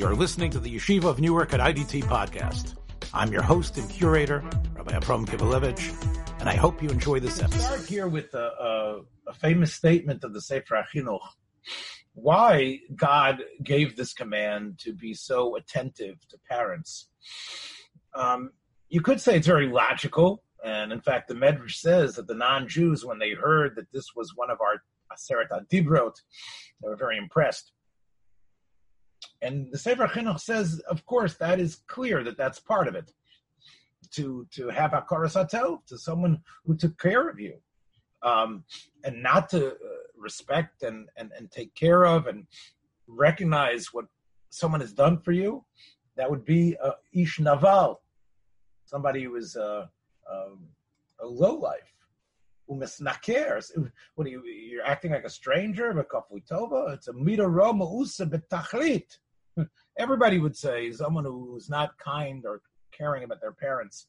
You're listening to the Yeshiva of Newark at IDT podcast. I'm your host and curator, Rabbi Abram Kivelevitz, and I hope you enjoy this episode. Start here with a, a, a famous statement of the Sefer HaChinuch. Why God gave this command to be so attentive to parents. Um, you could say it's very logical, and in fact, the Medrash says that the non-Jews, when they heard that this was one of our Aseret Dibrot, they were very impressed. And the Sefer Chinuch says, of course, that is clear that that's part of it. To to have hakarasato to someone who took care of you, um, and not to uh, respect and, and and take care of and recognize what someone has done for you, that would be uh, ish naval, somebody who is uh, um, a low life. What are you? You're acting like a stranger. A kafuitova. It's a mita roma usa betachlit. Everybody would say someone who's not kind or caring about their parents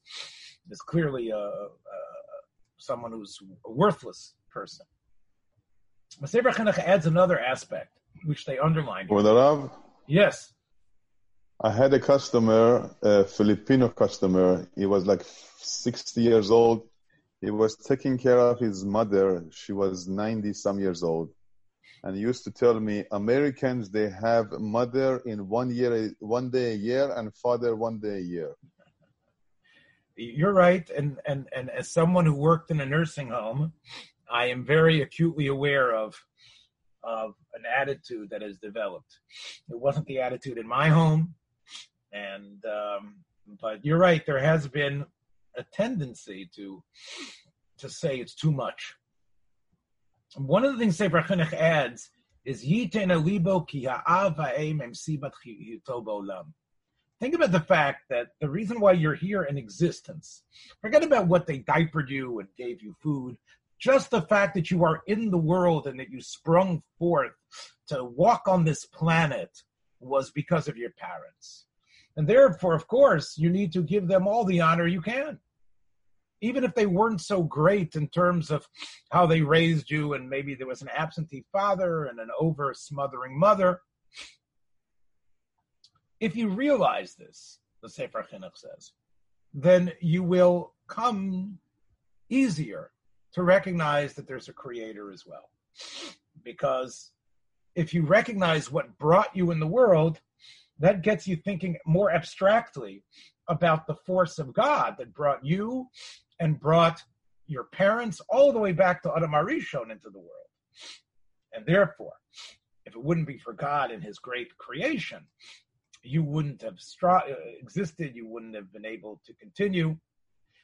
is clearly a, a someone who's a worthless person. Sefer Chinuch adds another aspect, which they underline. With the Rav? Yes. I had a customer, a Filipino customer. He was like 60 years old. He was taking care of his mother. She was 90 some years old and he used to tell me Americans they have mother in one year, one day a year, and father one day a year. You're right, and and and as someone who worked in a nursing home, I am very acutely aware of of an attitude that has developed. It wasn't the attitude in my home, and um, but you're right. There has been a tendency to to say it's too much one of the things Sefer Chinuch adds is Yiten libo ki. Think about the fact that the reason why you're here in existence, forget about what they diapered you and gave you food, just the fact that you are in the world and that you sprung forth to walk on this planet was because of your parents. And therefore, of course, you need to give them all the honor you can even if they weren't so great in terms of how they raised you, and maybe there was an absentee father and an over smothering mother. If you realize this, the Sefer Chinuch says, then you will come easier to recognize that there's a creator as well. Because if you recognize what brought you in the world, that gets you thinking more abstractly about the force of God that brought you and brought your parents all the way back to Adam Arishon into the world. And therefore, if it wouldn't be for God and his great creation, you wouldn't have uh, existed, you wouldn't have been able to continue.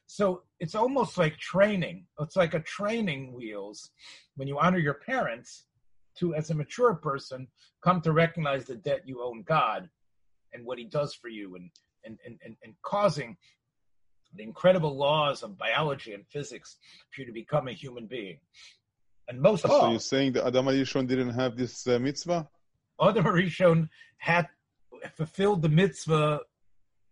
So it's almost like training. It's like a training wheels when you honor your parents to, as a mature person, come to recognize the debt you owe God and what he does for you and, and, and, and, causing the incredible laws of biology and physics for you to become a human being. And most so all, you're saying that Adam Arishon didn't have this uh, mitzvah? Adam Arishon had fulfilled the mitzvah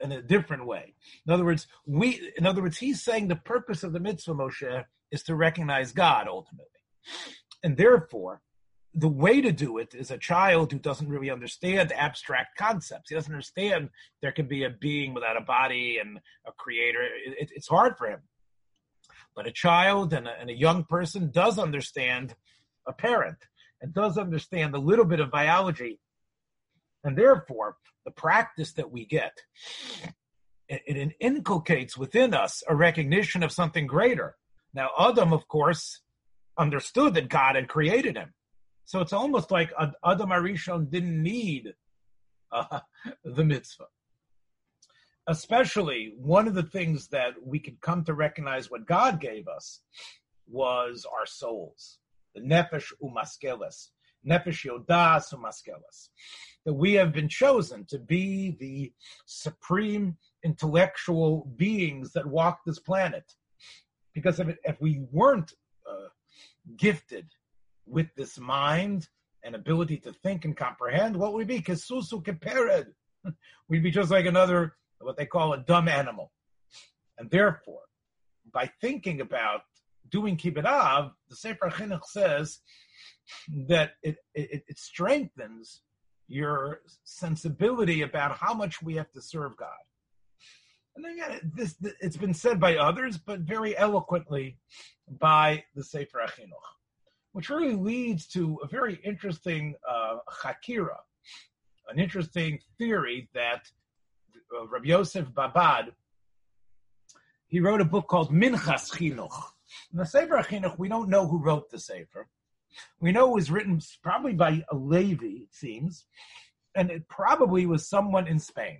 in a different way. In other words, we, in other words, he's saying the purpose of the mitzvah, Moshe, is to recognize God ultimately. And therefore, the way to do it is a child who doesn't really understand abstract concepts. He doesn't understand there can be a being without a body and a creator. It, it's hard for him. But a child and a, and a young person does understand a parent and does understand a little bit of biology. And therefore, the practice that we get, it, it inculcates within us a recognition of something greater. Now, Adam, of course, understood that God had created him so it's almost like Adam Arishon didn't need uh, the mitzvah. Especially one of the things that we could come to recognize what God gave us was our souls, the nefesh umaskeles, nefesh yodas umaskeles, that we have been chosen to be the supreme intellectual beings that walk this planet. Because if, it, if we weren't uh, gifted with this mind and ability to think and comprehend, what would we be? Kesusu kepered. We'd be just like another, what they call a dumb animal. And therefore, by thinking about doing kibbud the Sefer Chinuch says that it, it, it strengthens your sensibility about how much we have to serve God. And again, this it's been said by others, but very eloquently by the Sefer Achinuch, which really leads to a very interesting uh, chakira, an interesting theory that uh, Rabbi Yosef Babad he wrote a book called Minchas Chinuch. In the Sefer Chinuch, we don't know who wrote the Sefer. We know it was written probably by a Levi, it seems, and it probably was someone in Spain.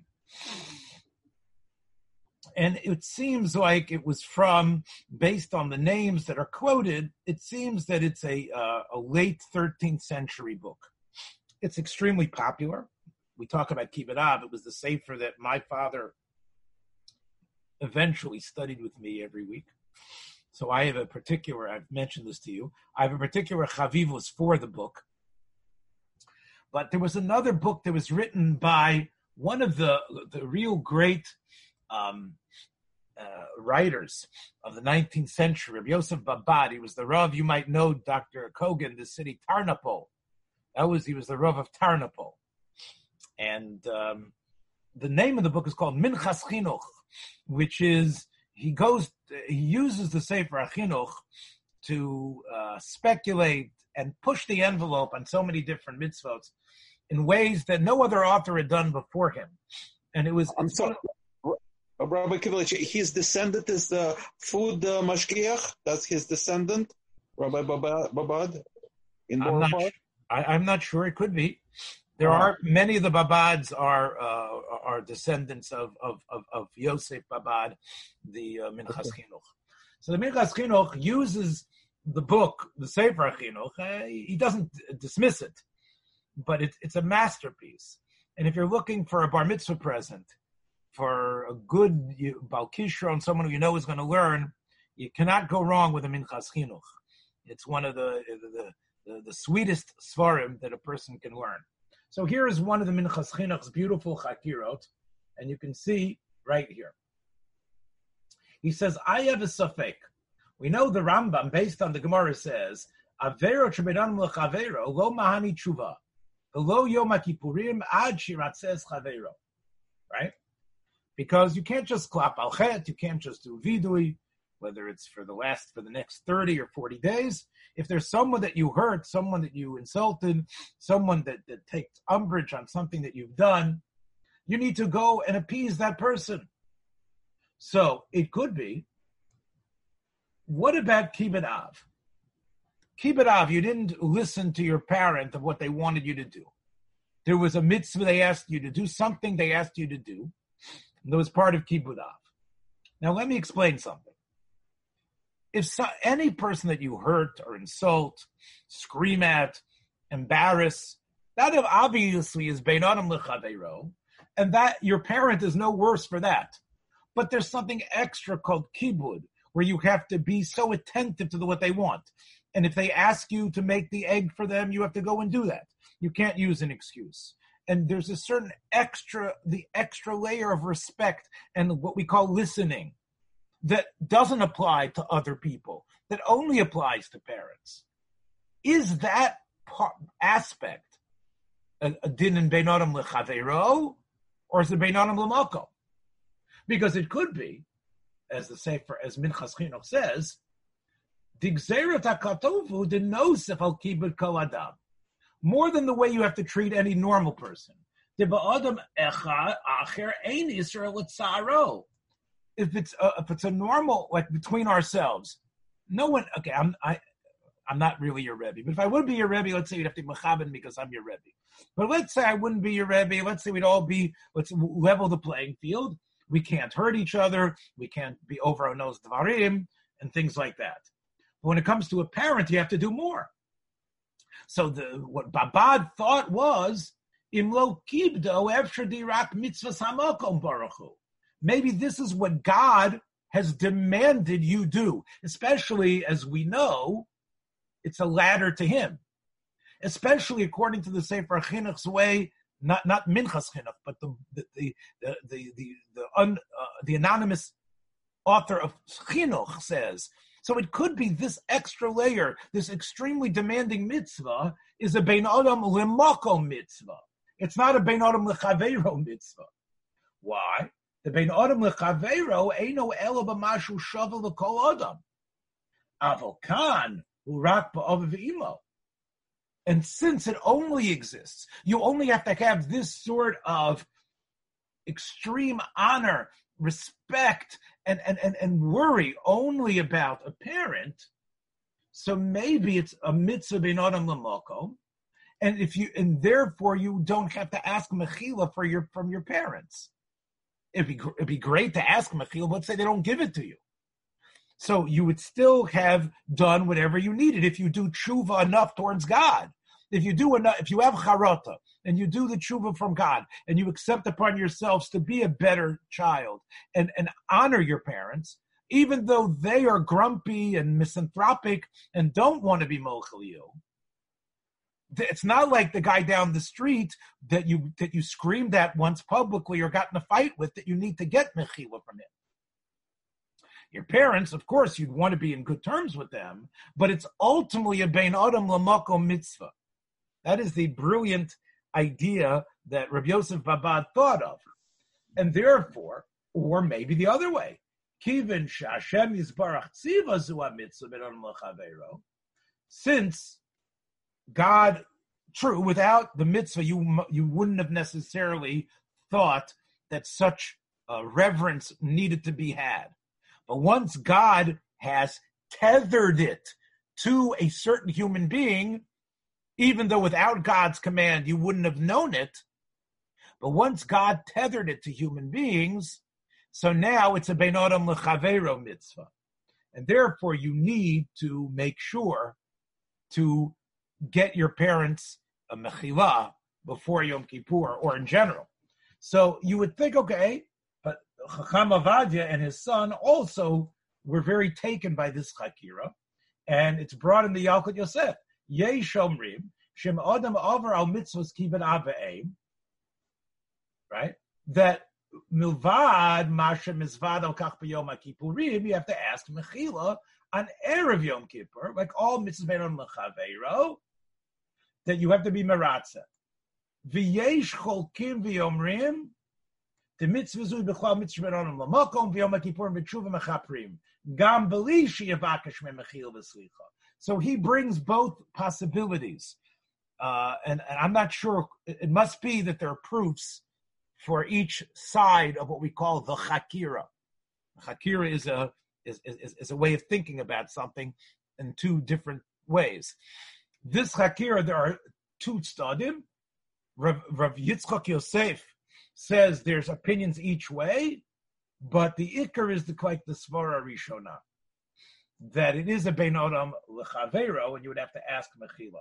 And it seems like it was from, based on the names that are quoted, it seems that it's a, uh, a late 13th century book. It's extremely popular. We talk about Kibbud It was the Sefer that my father eventually studied with me every week. So I have a particular, I've mentioned this to you, I have a particular chavivus for the book. But there was another book that was written by one of the, the real great um, uh, writers of the 19th century, Rabbi Yosef Babad. He was the Rav, you might know Dr. Kogan, the city Tarnopol. That was, he was the Rav of Tarnopol. And um, the name of the book is called Minchas Chinuch, which is he goes he uses the Sefer Achinuch to uh, speculate and push the envelope on so many different mitzvot in ways that no other author had done before him. And it was. I'm sorry. Rabbi Kivelich, his descendant is the food uh, mashgiach. That's his descendant, Rabbi Babad in I'm not, I, am not sure. It could be. There uh-huh. are many of the Babads are uh, are descendants of of of, of Yosef Babad, the uh, Minchas okay. Chinuch. So the Minchas Chinuch uses the book, the Sefer Chinuch. Uh, he doesn't dismiss it, but it, it's a masterpiece. And if you're looking for a bar mitzvah present, for a good balkishra and someone who you know is going to learn, you cannot go wrong with a Minchas Chinuch. It's one of the the, the, the sweetest svarim that a person can learn. So here is one of the Minchas Chinuch's beautiful chakirot, and you can see right here. He says, I have a safek. We know the Rambam, based on the Gemara, says, Avero lo mahani tshuva, lo yom ad shiratzes chavero. Right? Because you can't just clap al you can't just do vidui, whether it's for the last, for the next 30 or 40 days. If there's someone that you hurt, someone that you insulted, someone that, that takes umbrage on something that you've done, you need to go and appease that person. So it could be, what about Kibbud Av? Kibbud Av, you didn't listen to your parent of what they wanted you to do. There was a mitzvah they asked you to do, something they asked you to do. That was part of Kibbud Av. Now let me explain something if so, any person that you hurt or insult, scream at, embarrass, that obviously is beinanim lechaveiro, and that your parent is no worse for that. But there's something extra called kibud, where you have to be so attentive to what they want. And if they ask you to make the egg for them, you have to go and do that. You can't use an excuse. And there's a certain extra, the extra layer of respect and what we call listening that doesn't apply to other people, that only applies to parents. Is that part, aspect a, din in beinonim lechavero, or is it beinonim lemoko? Because it could be, as the Sefer, as Minchas Chinuch says, digzeret hakatovu denosef al kibud kol adam. More than the way you have to treat any normal person. If it's a, if it's a normal like between ourselves, no one. Okay, I'm I. I'm not really your Rebbe, but if I would be your Rebbe, let's say you'd have to mechaben because I'm your Rebbe. But let's say I wouldn't be your Rebbe. Let's say we'd all be, let's level the playing field. We can't hurt each other. We can't be over our nose dvarim and things like that. But when it comes to a parent, you have to do more. So the what Babad thought was imlo kibdo dirak mitzvah baruchu maybe this is what God has demanded you do, especially as we know it's a ladder to Him. Especially according to the Sefer Chinuch's way, not not Minchas Chinuch, but the the the the the the, the, un, uh, the anonymous author of Chinuch says. So it could be this extra layer, this extremely demanding mitzvah, is a bein adam limako mitzvah. It's not a bein adam lechavero mitzvah. Why? The bein adam lechavero ain't no elo b'mashu shavel l'kol adam. Aval kan urak ba'av. And since it only exists, you only have to have this sort of extreme honor, respect, and, and, and, and worry only about a parent. So maybe it's a mitzvah bin adam lamoko, and if you and therefore you don't have to ask mechila for your from your parents. It'd be it'd be great to ask mechila. Let's say they don't give it to you, so you would still have done whatever you needed if you do tshuva enough towards God. If you do enough, if you have charata and you do the tshuva from God and you accept upon yourselves to be a better child and, and honor your parents, even though they are grumpy and misanthropic and don't want to be mochel it's not like the guy down the street that you that you screamed at once publicly or got in a fight with that you need to get mechila from him. Your parents, of course, you'd want to be in good terms with them, but it's ultimately a bein adam lamako mitzvah. That is the brilliant idea that Rabbi Yosef Babad thought of, and therefore, or maybe the other way, since God, true, without the mitzvah, you you wouldn't have necessarily thought that such uh, reverence needed to be had. But once God has tethered it to a certain human being, even though without God's command you wouldn't have known it, but once God tethered it to human beings, so now it's a benodam lechavero mitzvah. And therefore you need to make sure to get your parents a mechila before Yom Kippur or in general. So you would think, okay, but Chacham Ovadia and his son also were very taken by this chakira, and it's brought in the Yalkut Yosef. Yei Shomrim, Shem Adam Over al Mitzvos Kibbut Aveim, right? That milvad masha mizvad al kach b'yom kippurim, you have to ask mechila on erev Yom Kippur, like all mitzvahs made on lechaveiro, that you have to be maratza. V'yesh cholkim v'yomrim, the mitzvah zui b'chol mitzvah b'ronim l'mokom v'yom kippur v'tshuva mechaprim. Gam b'li sheyavakesh me'mechil v'slicha. So he brings both possibilities. Uh, and, and, I'm not sure, it must be that there are proofs for each side of what we call the Hakira. Hakira is a, is, is, is a way of thinking about something in two different ways. This Hakira, there are two studim. Rav, Rav Yitzchak Yosef says there's opinions each way, but the ikar is the like the svara rishona that it is a adam lechavero, and you would have to ask mechila.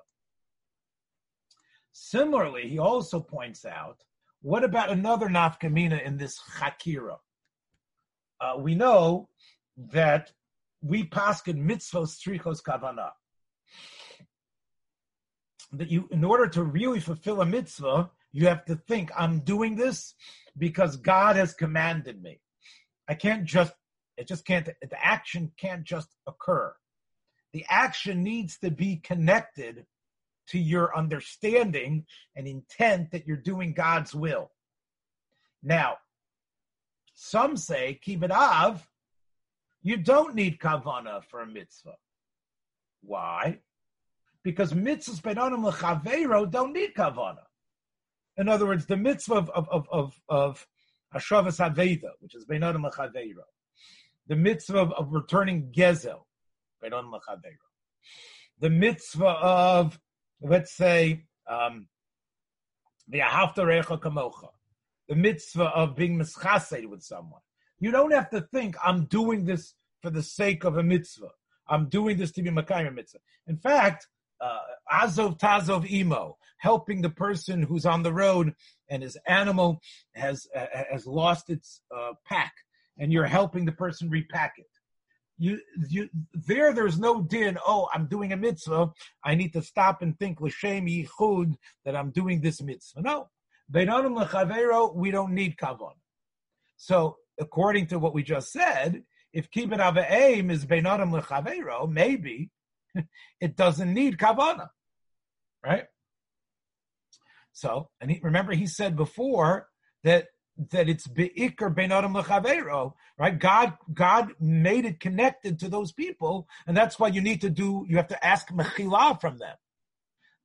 Similarly, he also points out, what about another nafkamina in this chakira? Uh, we know that we paskin mitzvos strichos kavana that you, in order to really fulfill a mitzvah, you have to think, I'm doing this because God has commanded me. I can't just, it just can't, the action can't just occur. The action needs to be connected to your understanding and intent that you're doing God's will. Now, some say, kibbut av, you don't need kavana for a mitzvah. Why? because mitzvahs beinanim lechavero don't need kavana. In other words, the mitzvah of of of of, Hashavas Haveda, which is beinanim lechavero, the mitzvah of, of returning gezel, the mitzvah of let's say um, the kamocha, the mitzvah of being mischased with someone. You don't have to think I'm doing this for the sake of a mitzvah. I'm doing this to be Makayim mitzvah. In fact, uh, Azov Tazov Imo, helping the person who's on the road and his animal has uh, has lost its uh, pack, and you're helping the person repack it. You, you, there, there's no din. Oh, I'm doing a mitzvah. I need to stop and think l'shem yichud that I'm doing this mitzvah. No, beinanim lechavero, we don't need kavon. So, according to what we just said, if kibbut aim is beinanim lechavero, maybe it doesn't need kavana, right? So, and he, remember he said before that that it's beikar ben adam lechavero, right? God, God made it connected to those people, and that's why you need to do. You have to ask mechila from them.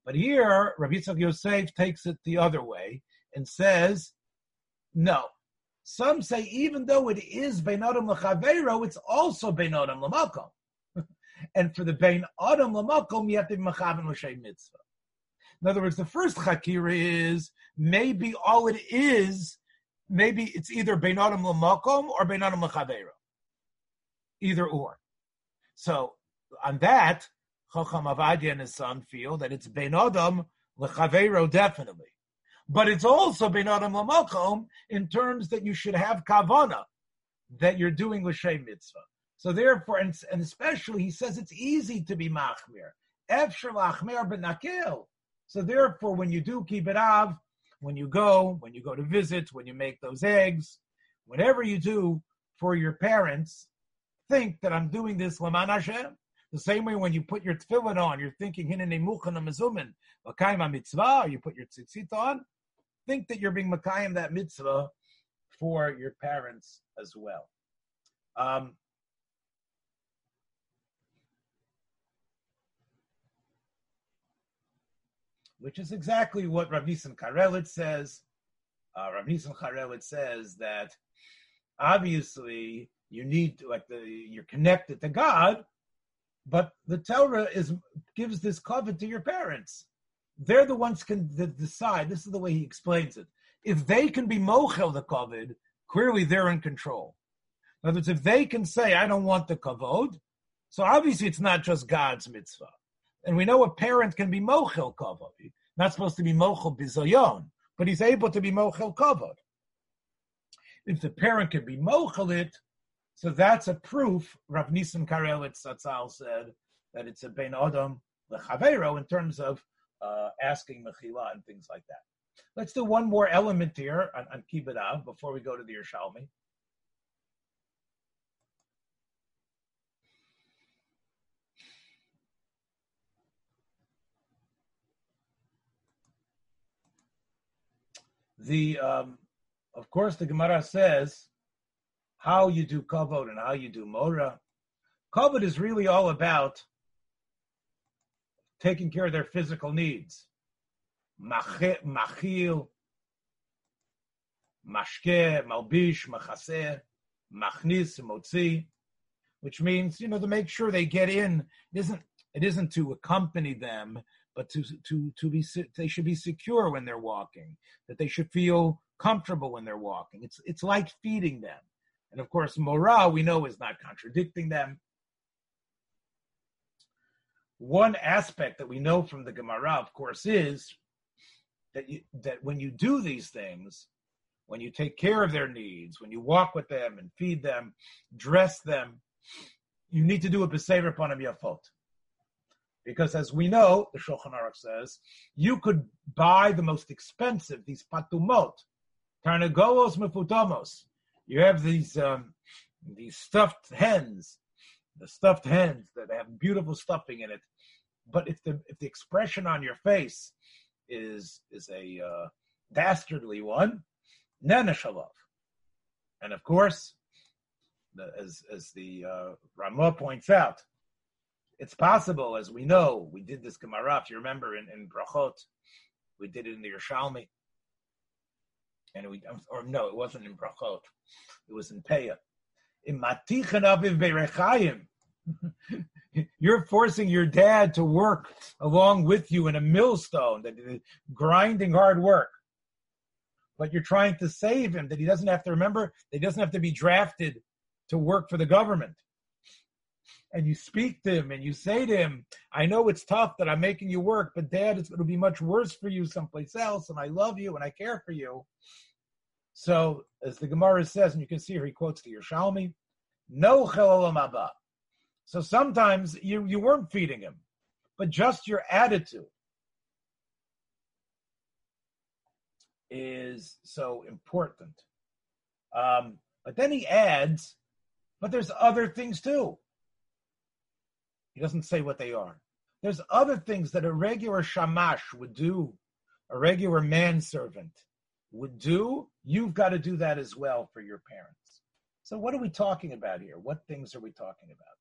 But here, Rabbi Yitzchak Yosef takes it the other way and says, no. Some say even though it is ben adam lechavero, it's also ben adam lemakom. and for the ben adam lemakom, you have to be mechaven mitzvah. In other words, the first chakira is maybe all it is maybe it's either Beinadim Lamakom or Beinadim Lechavero. Either or. So on that, Chacham Ovadia and his son feel that it's Beinadim Lechavero definitely. But it's also Beinadim Lamakom in terms that you should have Kavana, that you're doing L'Shem Mitzvah. So therefore, and, and, especially he says it's easy to be Machmir. Efshir Lachmer Benakil. So therefore, when you do Kibbut Av, when you go, when you go to visit, when you make those eggs, whatever you do for your parents, think that I'm doing this Laman Hashem. The same way when you put your tefillin on, you're thinking Hinene Muchan Mazumin, Makayim mitzvah, or you put your tzitzit on, think that you're being Makayim that mitzvah for your parents as well. Um, which is exactly what Rav Nisan Karelitz says. Uh, Rav Nisan Karelitz says that obviously you need to, like the you're connected to God, but the Torah is gives this covet to your parents. They're the ones can decide. This is the way he explains it. If they can be mochel the covet, clearly they're in control. In other words, if they can say, "I don't want the kavod," so obviously it's not just God's mitzvah. And we know a parent can be mochel kavod. Not supposed to be mochel bizayon, but he's able to be mochel kavod. If the parent can be mochel it, so that's a proof. Rav Nisan Karelitz Satzal said that it's a ben adam lechavero in terms of uh, asking mechila and things like that. Let's do one more element here on, on Kibbud before we go to the Yerushalmi. The um, of course the Gemara says how you do kavod and how you do mora. Kavod is really all about taking care of their physical needs. Machil, mashke, malbish, machaseh, machnis, motzi, which means you know to make sure they get in. It isn't it isn't to accompany them but to to to be they should be secure when they're walking, that they should feel comfortable when they're walking. It's it's like feeding them, and of course, morale we know is not contradicting them. One aspect that we know from the Gemara, of course, is that you, that when you do these things, when you take care of their needs, when you walk with them and feed them, dress them, you need to do a b'sever panim yafot. Because as we know, the Shulchan Aruch says, you could buy the most expensive, these patumot, tarnagolos mefutamos. You have these um, these stuffed hens, the stuffed hens that have beautiful stuffing in it. But if the if the expression on your face is is a uh, dastardly one, nenashalov. And of course, the, as as the uh, Ramah points out, it's possible, as we know, we did this Gemara, if you remember, in, in Brachot, we did it in the Yerushalmi. And we, or no, it wasn't in Brachot, it was in Peah. In Matichan Aviv Berechayim, you're forcing your dad to work along with you in a millstone, that is grinding hard work. But you're trying to save him, that he doesn't have to remember, that he doesn't have to be drafted to work for the government and you speak to him and you say to him, I know it's tough that I'm making you work, but dad, it's going to be much worse for you someplace else, and I love you and I care for you. So, as the Gemara says, and you can see here, he quotes the Yerushalmi, no abba. So sometimes you, you weren't feeding him, but just your attitude is so important. Um, but then he adds, but there's other things too. He doesn't say what they are. There's other things that a regular shamash would do a regular manservant would do, you've got to do that as well for your parents. So, what are we talking about here? What things are we talking about?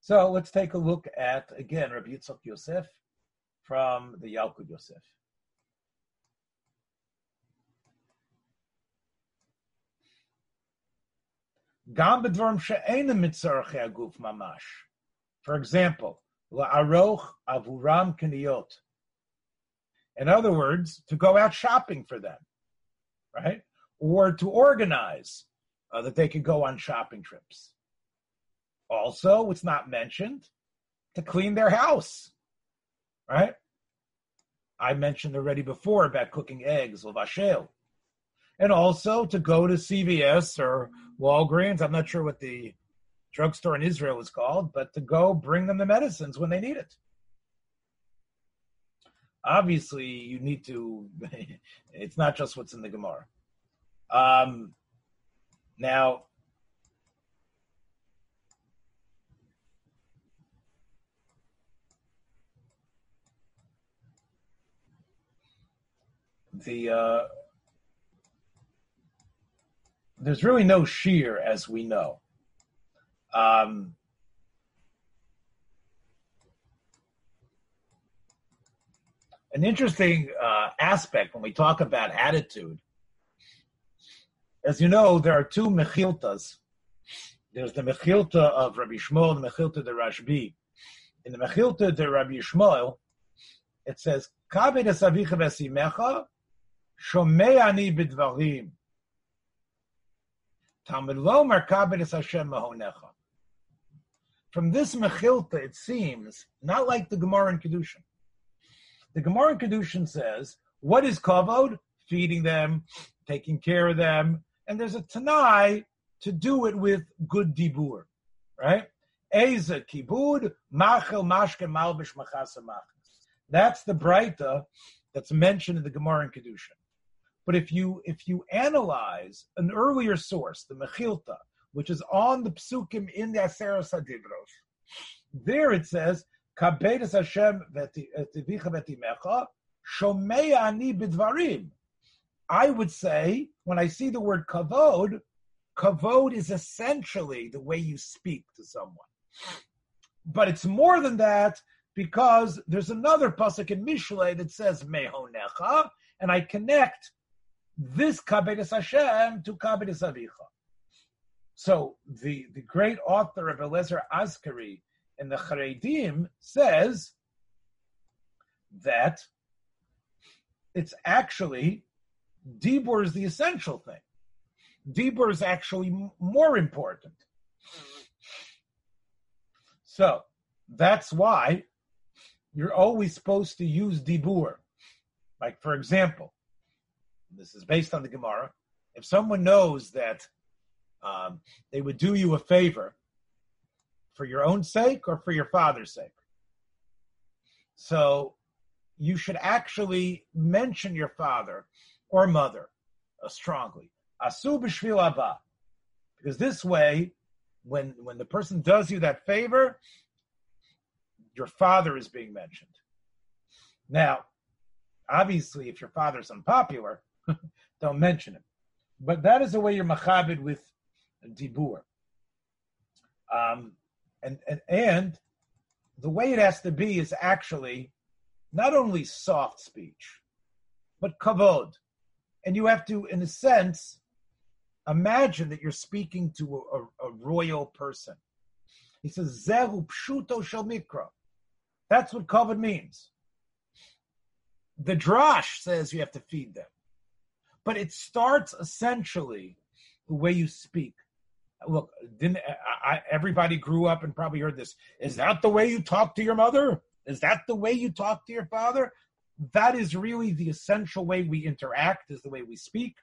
So, let's take a look at, again, Rabbi Yitzchak Yosef from the Yalkut Yosef. For example, la'aroch avuram kaniyot. In other words, to go out shopping for them, right? Or to organize uh, that they could go on shopping trips. Also, it's not mentioned to clean their house, right? I mentioned already before about cooking eggs, lavashel and also to go to CVS or Walgreens. I'm not sure what the drugstore in Israel is called, but to go bring them the medicines when they need it. Obviously, you need to. it's not just what's in the Gemara. Um, now, the uh, there's really no shear as we know. Um, an interesting uh, aspect when we talk about attitude, as you know, there are two mechiltas. There's the mechilta of Rabbi Shmuel the mechilta de Rashbi. In the mechilta de Rabbi Shmuel, it says, "Kabed esavicha v'esimecha, shomei ani b'dvarim." Talmud Lomer Kabbanis Hashem Mahonecha. From this Mechilta, it seems not like the Gemara in Kedushin. The Gemara in Kedushin says, "What is kavod? Feeding them, taking care of them, and there's a tanai to do it with good dibur, right? Eza kibud machel mashke malbish machasa That's the brayta that's mentioned in the Gemara in Kedushin. But if you if you analyze an earlier source, the Mechilta, which is on the psukim in the Aseros Hadibros, there it says, "Kabedes Hashem v'tivicha eh, v'timecha shomei ani b'dvarim." I would say when I see the word kavod, kavod is essentially the way you speak to someone, but it's more than that because there's another pasuk in Mishle that says mehonecha, and I connect this Kabbalah Hashem to Kabbalah Avicha. So the, the great author of Eliezer Azikri in the Charedim says that it's actually Dibur is the essential thing. Dibur is actually more important. So that's why you're always supposed to use Dibur. Like, for example, this is based on the Gemara, if someone knows that um, they would do you a favor for your own sake or for your father's sake, so you should actually mention your father or mother uh, strongly. Asu because this way, when when the person does you that favor, your father is being mentioned. Now, obviously, if your father's unpopular, don't mention him. But that is the way you're machabed with dibur. Um, and, and, and the way it has to be is actually not only soft speech, but kavod. And you have to, in a sense, imagine that you're speaking to a, a, a royal person. He says, Zehu pshuto shel mikra. That's what kavod means. The drash says you have to feed them but it starts essentially the way you speak. Look, didn't uh, I, everybody grew up and probably heard this? Is that the way you talk to your mother? Is that the way you talk to your father? That is really the essential way we interact. Is the way we speak,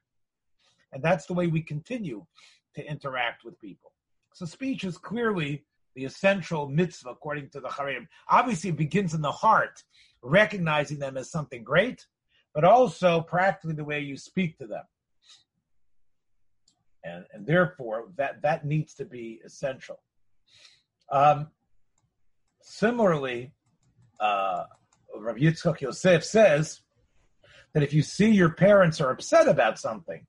and that's the way we continue to interact with people. So speech is clearly the essential mitzvah according to the Harim. Obviously, it begins in the heart, recognizing them as something great, but also practically the way you speak to them. And, and therefore, that, that needs to be essential. Um, similarly, uh, Rabbi Yitzchok Yosef says that if you see your parents are upset about something,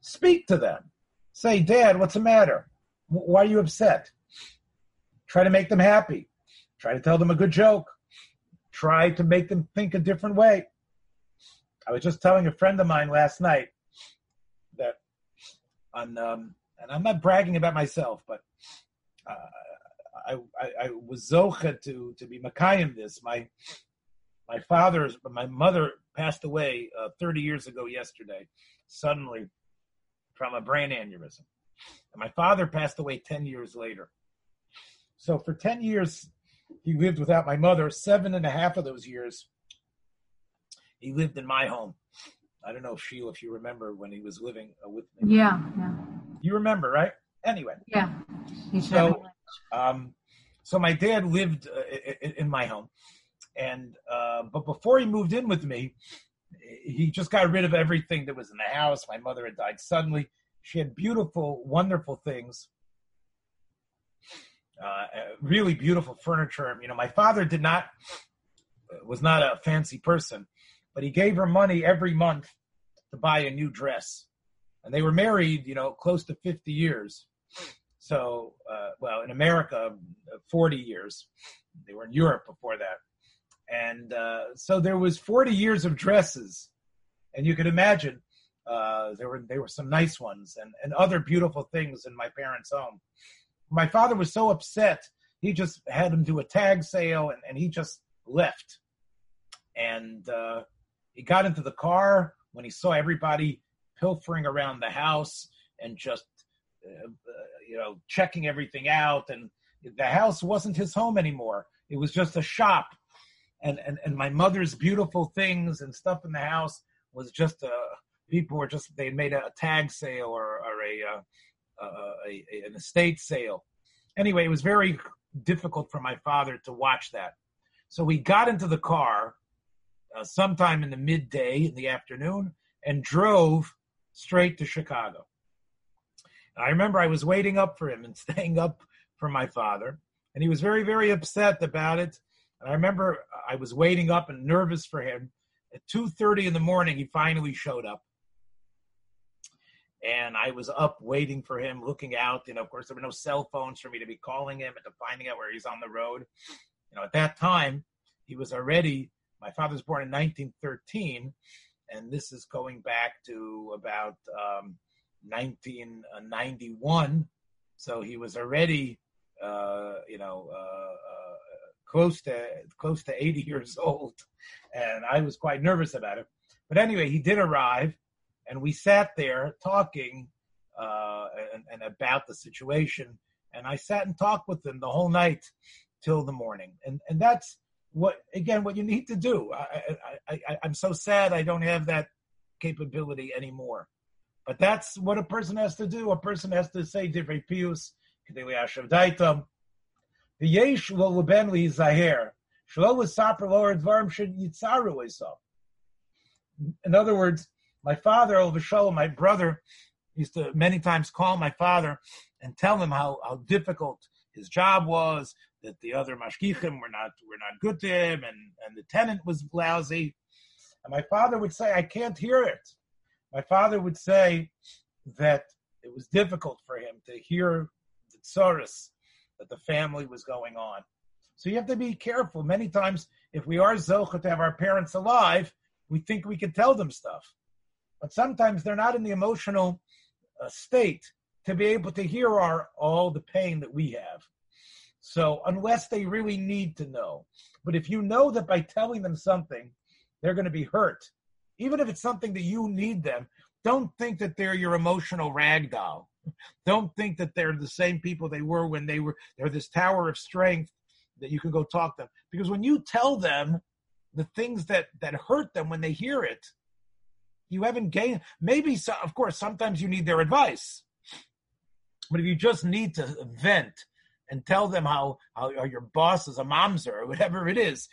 speak to them. Say, Dad, what's the matter? Why are you upset? Try to make them happy. Try to tell them a good joke. Try to make them think a different way. I was just telling a friend of mine last night on, um, and I'm not bragging about myself, but uh, I, I, I, was zocha to to be makayim this. My my father's my mother passed away uh, 30 years ago yesterday, suddenly from a brain aneurysm, and my father passed away 10 years later. So for 10 years, he lived without my mother. Seven and a half of those years, he lived in my home. I don't know, Sheila, if you remember when he was living uh, with me. Yeah, yeah. You remember, right? Anyway. Yeah. So, um, so my dad lived uh, in, in my home, and uh, but before he moved in with me, he just got rid of everything that was in the house. My mother had died suddenly. She had beautiful, wonderful things. Uh, really beautiful furniture. You know, my father did not was not a fancy person, but he gave her money every month to buy a new dress. And they were married, you know, close to 50 years. So, uh, well, in America, 40 years. They were in Europe before that. And uh, so there was 40 years of dresses. And you can imagine uh, there were there were some nice ones and, and other beautiful things in my parents' home. My father was so upset, he just had him do a tag sale and, and he just left. And uh, he got into the car when he saw everybody pilfering around the house and just uh, you know checking everything out. And the house wasn't his home anymore. It was just a shop. And and, and my mother's beautiful things and stuff in the house was just uh people were just they made a, tag sale or, or a, uh, uh, a, a an estate sale. Anyway it was very difficult for my father to watch that. So we got into the car uh, sometime in the midday in the afternoon and drove straight to Chicago. I remember I was waiting up for him and staying up for my father, and he was very, very upset about it. And I remember I was waiting up and nervous for him. At 2:30 in the morning, he finally showed up. And I was up waiting for him, looking out. You know, of course, there were no cell phones for me to be calling him and to finding out where he's on the road. You know, at that time, he was already my father was born in 1913, and this is going back to about um, 1991. So he was already, uh, you know, uh, uh, close to close to 80 years old, and I was quite nervous about it. But anyway, he did arrive, and we sat there talking uh, and, and about the situation. And I sat and talked with him the whole night till the morning, and and that's what again what you need to do. I, I, I, I'm so sad I don't have that capability anymore. But that's what a person has to do. A person has to say divrei pius. In other words, my father, Shalom, my brother, used to many times call my father and tell him how, how difficult his job was, that the other mashgichim were not were not good to him, and and the tenant was lousy. And my father would say, "I can't hear it." My father would say that it was difficult for him to hear the tsaris that the family was going on. So you have to be careful. Many times, if we are zocha to have our parents alive, we think we can tell them stuff, but sometimes they're not in the emotional uh, state to be able to hear our all the pain that we have. So unless they really need to know, but if you know that by telling them something, they're going to be hurt, even if it's something that you need them, don't think that they're your emotional rag doll. Don't think that they're the same people they were when they were they're this tower of strength that you can go talk to them. Because when you tell them the things that that hurt them when they hear it, you haven't gained. Maybe, so, of course, sometimes you need their advice, but if you just need to vent and tell them how, how your boss is a mamzer or whatever it is,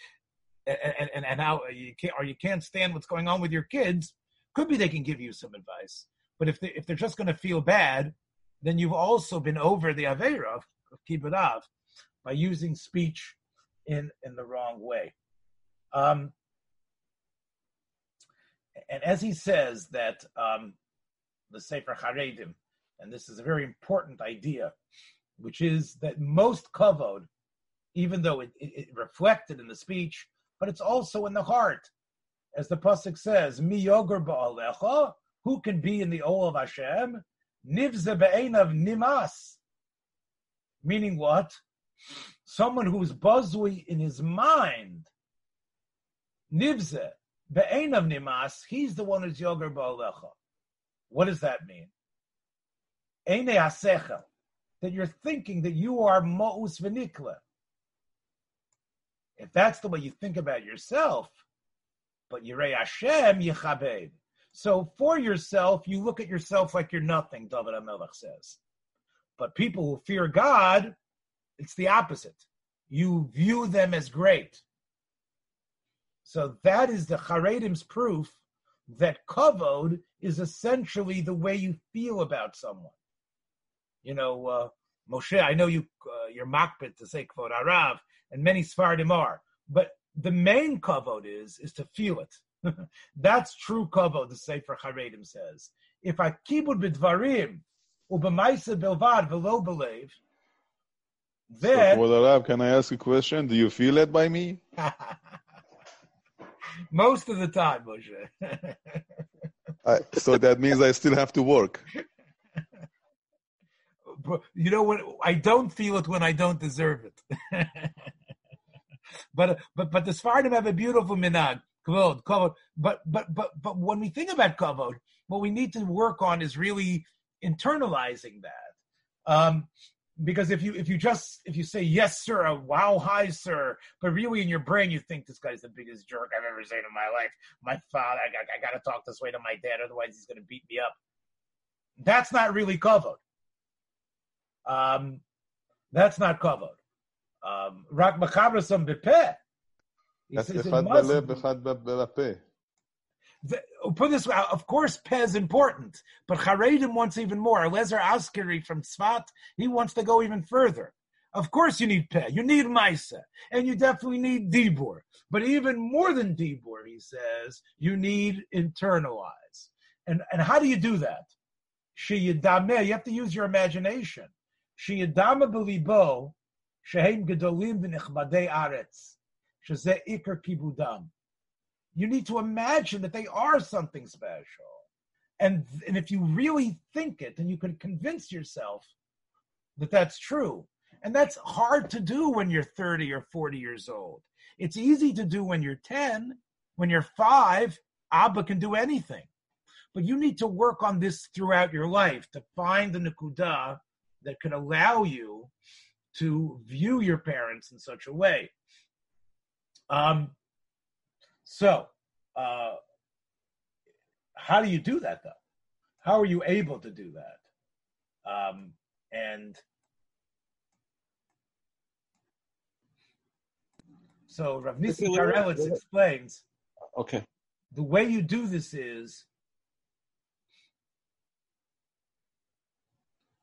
and, and, and how you can't or you can't stand what's going on with your kids, could be they can give you some advice. But if they if they're just going to feel bad, then you've also been over the avera of, of kibbud av by using speech in in the wrong way. Um, and as he says that um, the Sefer Haredim, and this is a very important idea, which is that most kavod, even though it, it, it reflected in the speech, but it's also in the heart. As the pasuk says, "Mi yoger ba'alecha," who can be in the ol of Hashem? Nivze be'enav nimas. Meaning what? Someone who's buzwy in his mind. Nivze be'enav nimas. He's the one who's yoger ba'alecha. What does that mean? Eine asechel. That you're thinking that you are mo'us v'nikla. If that's the way you think about yourself, but Yirei Hashem Yichabed. So for yourself, you look at yourself like you're nothing, David HaMelech says. But people who fear God, it's the opposite. You view them as great. So that is the Charedim's proof that kavod is essentially the way you feel about someone. You know, uh, Moshe, I know you, uh, you're makbid to say kvod arav, and many Sfardim are. But the main kavod is is to feel it. That's true kavod. The Sefer Haredim says, if I kibud b'dvarim ubemaisa belvad velo believe, then. So, Arav, can I ask a question? Do you feel it by me? Most of the time, Moshe. I, so that means I still have to work. You know what? I don't feel it when I don't deserve it. but but but the Sfardim have a beautiful minag, kavod, kavod. But but but but when we think about kavod, what we need to work on is really internalizing that. Um, because if you if you just if you say yes sir a wow hi sir but really in your brain you think this guy's the biggest jerk i've ever seen in my life my father i, I, I got to talk this way to my dad otherwise he's to beat me up that's not really kavod um, that's not kavod um, rak machabrasam bepeh. Put this way, of course, peh is important, but Haredim wants even more. Lezer Azikri from Tzfat, he wants to go even further. Of course, you need peh, you need Maisa, and you definitely need Dibur. But even more than Dibur, he says, you need internalize. And, and how do you do that? You have to use your imagination. Sheyadama belibo shehem gedolim v'nechmadei aretz shezeh ikar kibudam. You need to imagine that they are something special. And, and if you really think it, then you can convince yourself that that's true. And that's hard to do when you're 30 or 40 years old. It's easy to do when you're 10. When you're five, Abba can do anything. But you need to work on this throughout your life to find the Nakudah that could allow you to view your parents in such a way. Um, so, uh, how do you do that though? How are you able to do that? Um, and so Rav Nissim Karelitz explains. Okay. The way you do this is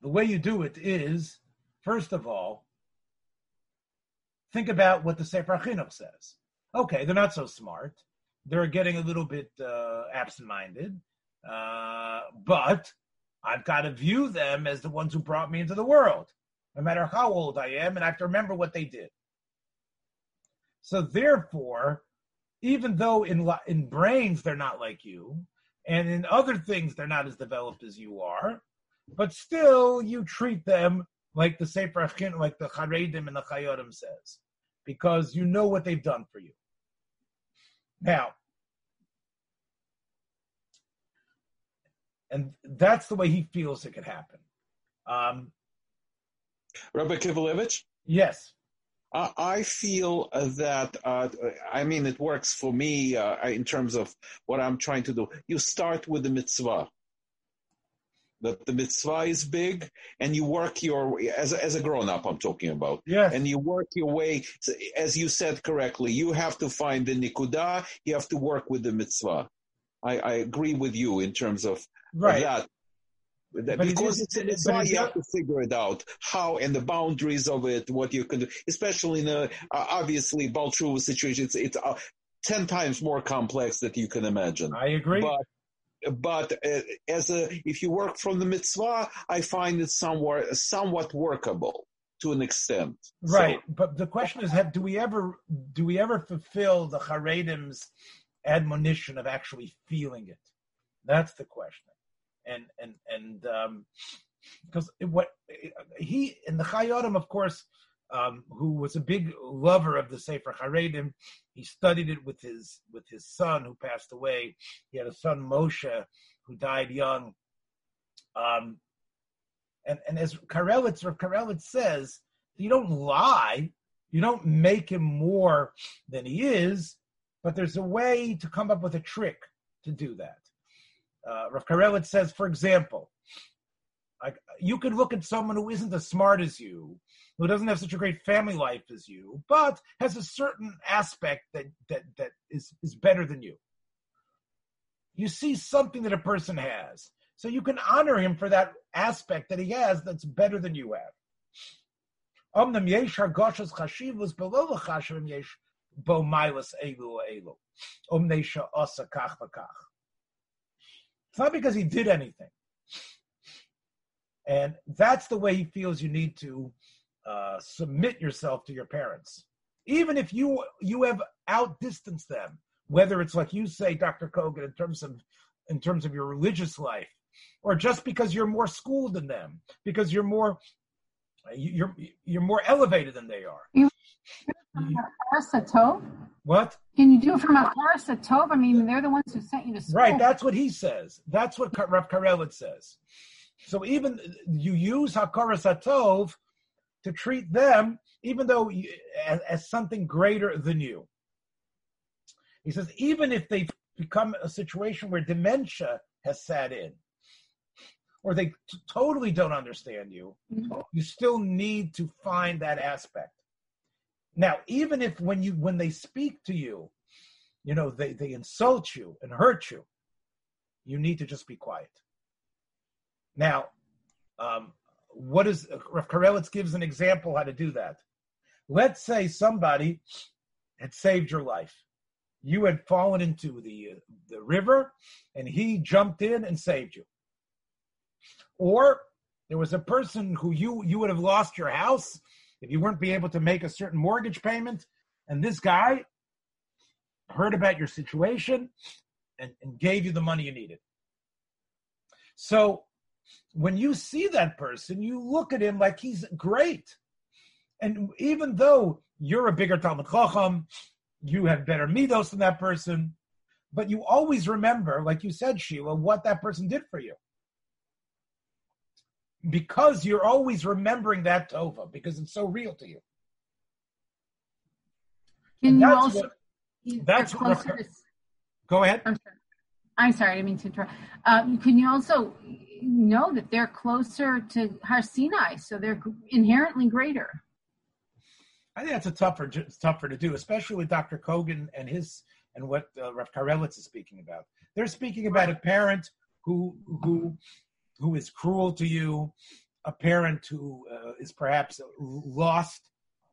The way you do it is, first of all, think about what the Sefer Chinuch says. Okay, they're not so smart. They're getting a little bit uh, absent-minded, uh, but I've got to view them as the ones who brought me into the world, no matter how old I am, and I have to remember what they did. So therefore, even though in in brains they're not like you, and in other things they're not as developed as you are, but still you treat them like the Sefer like the Charedim and the Chayei Adam says, because you know what they've done for you. Now, and that's the way he feels it could happen. Um, Rabbi Kivelevitz? Yes. I feel that, uh, I mean, it works for me uh, in terms of what I'm trying to do. You start with the mitzvah that the mitzvah is big and you work your as as a grown up I'm talking about yes. and you work your way as you said correctly you have to find the nikudah you have to work with the mitzvah I, I agree with you in terms of, right. that that because it's a mitzvah, you have to figure it out how and the boundaries of it, what you can do, especially in a uh, obviously Baal Teshuva situation. It's, it's uh, ten times more complex that you can imagine. I agree. But but uh, as a if you work from the mitzvah, I find it somewhat somewhat workable to an extent. Right, So, but the question is, have, do we ever do we ever fulfill the Haredim's admonition of actually feeling it? That's the question, and and and um, because what he in the Chayei Adam, of course, um, who was a big lover of the Sefer Haredim, he studied it with his with his son who passed away. He had a son Moshe who died young. Um, and and as Karelitz or Karelitz says, you don't lie, you don't make him more than he is, but there's a way to come up with a trick to do that. Uh, Rav Karelitz says, for example, like you could look at someone who isn't as smart as you, who doesn't have such a great family life as you, but has a certain aspect that that that is is better than you. You see something that a person has, so you can honor him for that aspect that he has that's better than you have. It's not because he did anything. And that's the way he feels you need to uh, submit yourself to your parents. Even if you you have outdistanced them, whether it's like you say, Dr. Kogan, in terms of in terms of your religious life, or just because you're more schooled than them, because you're more you're you're more elevated than they are. You- Harsa Tov? What? Can you do it from a Tov? I mean, they're the ones who sent you to school. Right, that's what he says. That's what Rav Karelitz says. So even you use Hakaras Hatov to treat them, even though you, as, as something greater than you. He says even if they become a situation where dementia has sat in, or they t- totally don't understand you, Mhm. you still need to find that aspect. Now, even if when you when they speak to you, you know they they insult you and hurt you, you need to just be quiet. Now, um, what is Rav Karelitz gives an example how to do that. Let's say somebody had saved your life. You had fallen into the uh, the river, and he jumped in and saved you. Or there was a person who you you would have lost your house if you weren't be able to make a certain mortgage payment, and this guy heard about your situation and, and gave you the money you needed. So when you see that person, you look at him like he's great. And even though you're a bigger Talmud Chacham, you have better midos than that person, but you always remember, like you said, Sheila, what that person did for you. Because you're always remembering that Tova, because it's so real to you. Can you That's also? what- that's what- Go ahead. I'm sorry. I'm sorry, I didn't mean to interrupt. Um, can you also know that they're closer to Har Sinai, so they're inherently greater? I think that's a tougher tougher to do, especially with Dr. Kogan and his and what uh, Rav Karelitz is speaking about. They're speaking about a parent who who who is cruel to you, a parent who uh, is perhaps lost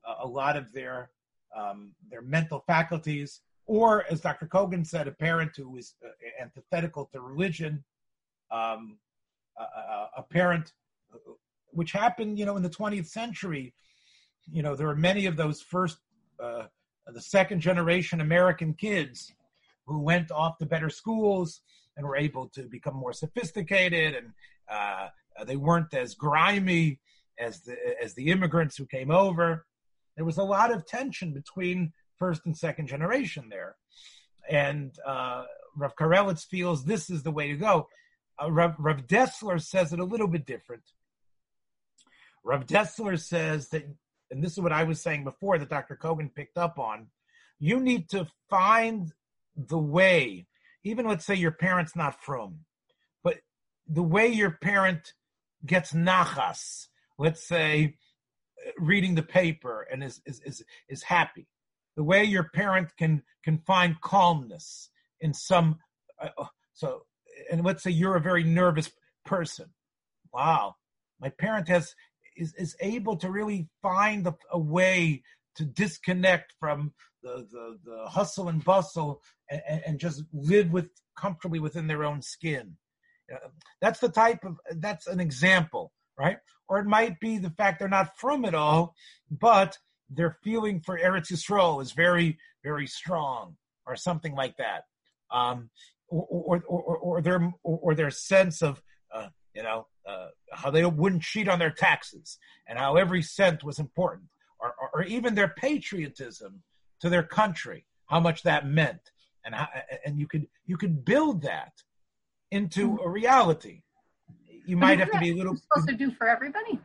a, a lot of their um, their mental faculties, or as Dr. Kogan said, a parent who is uh, antithetical to religion, um, a, parent which happened, you know, in the 20th century you know, there are many of those first, uh, the second generation American kids who went off to better schools and were able to become more sophisticated, and uh, they weren't as grimy as the as the immigrants who came over. There was a lot of tension between first and second generation there, and uh, Rav Karelitz feels this is the way to go. Uh, Rav, Dessler says it a little bit different. Rav Dessler says that and this is what I was saying before that Dr. Kogan picked up on, you need to find the way, even let's say your parent's not from, but the way your parent gets nachas, let's say reading the paper and is, is, is, is happy, the way your parent can, can find calmness in some, uh, so, and let's say you're a very nervous person. Wow. My parent has is, is able to really find a, a way to disconnect from the, the, the hustle and bustle and, and, just live with comfortably within their own skin. Uh, that's the type of, that's an example, right? Or it might be the fact they're not from it all, but their feeling for Eretz Yisrael is very, very strong or something like that. Um, or, or, or, or, their, or their sense of, uh, you know, uh, how they wouldn't cheat on their taxes and how every cent was important, or, or, or, even their patriotism to their country, how much that meant, and how, and you could you could build that into a reality. You might have to be a little supposed to do for everybody.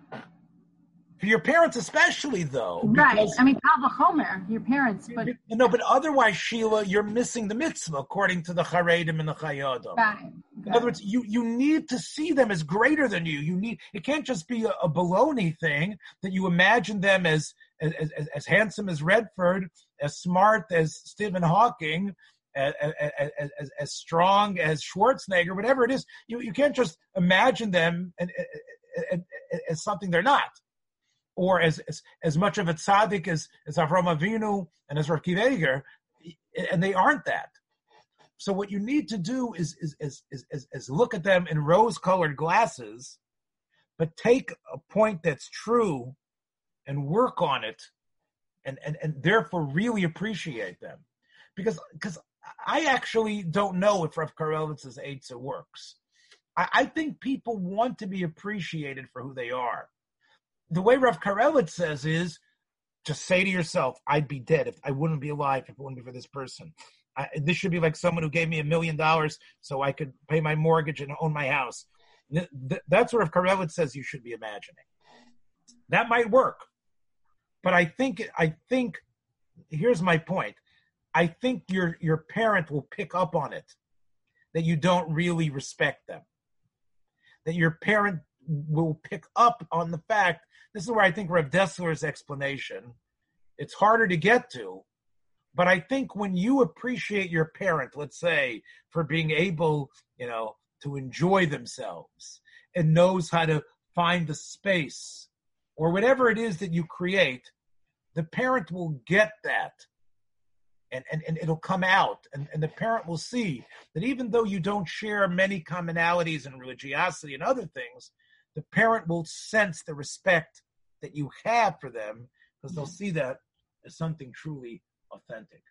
For your parents, especially though. Right. I mean, Kal Vachomer, your parents, but no, but otherwise, Sheila, you're missing the mitzvah according to the Charedim and the Chayei Adam. Right. In other words, you you need to see them as greater than you. You need it can't just be a, a baloney thing that you imagine them as as, as, as handsome as Redford, as smart as Stephen Hawking, as, as, as, as, strong as Schwarzenegger, whatever it is. You, you can't just imagine them and, as something they're not or as, as, as much of a tzaddik as, as Avram Avinu and as Rav Kiva and they aren't that. So what you need to do is, is, is, is, is look at them in rose-colored glasses, but take a point that's true and work on it and, and, and therefore really appreciate them. Because, because I actually don't know if Rav Karelitz's Eitzah works. I, I think people want to be appreciated for who they are the way Rav Karelitz says is just say to yourself, I'd be dead if I wouldn't be alive if it wouldn't be for this person. I, this should be like someone who gave me a million dollars so I could pay my mortgage and own my house. Th- th- that's what Rav Karelitz says you should be imagining. That might work, but I think I think here's my point. I think your your parent will pick up on it that you don't really respect them. That your parent will pick up on the fact this is where I think Rev Dessler's explanation, it's harder to get to, but I think when you appreciate your parent, let's say, for being able, you know, to enjoy themselves and knows how to find the space or whatever it is that you create, the parent will get that and, and, and it'll come out and, and the parent will see that even though you don't share many commonalities in religiosity and other things, the parent will sense the respect that you have for them because they'll see that as something truly authentic.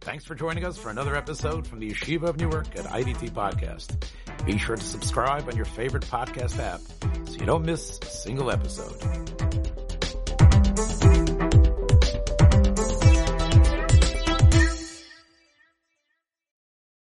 Thanks for joining us for another episode from the Yeshiva of Newark at IDT Podcast. Be sure to subscribe on your favorite podcast app so you don't miss a single episode.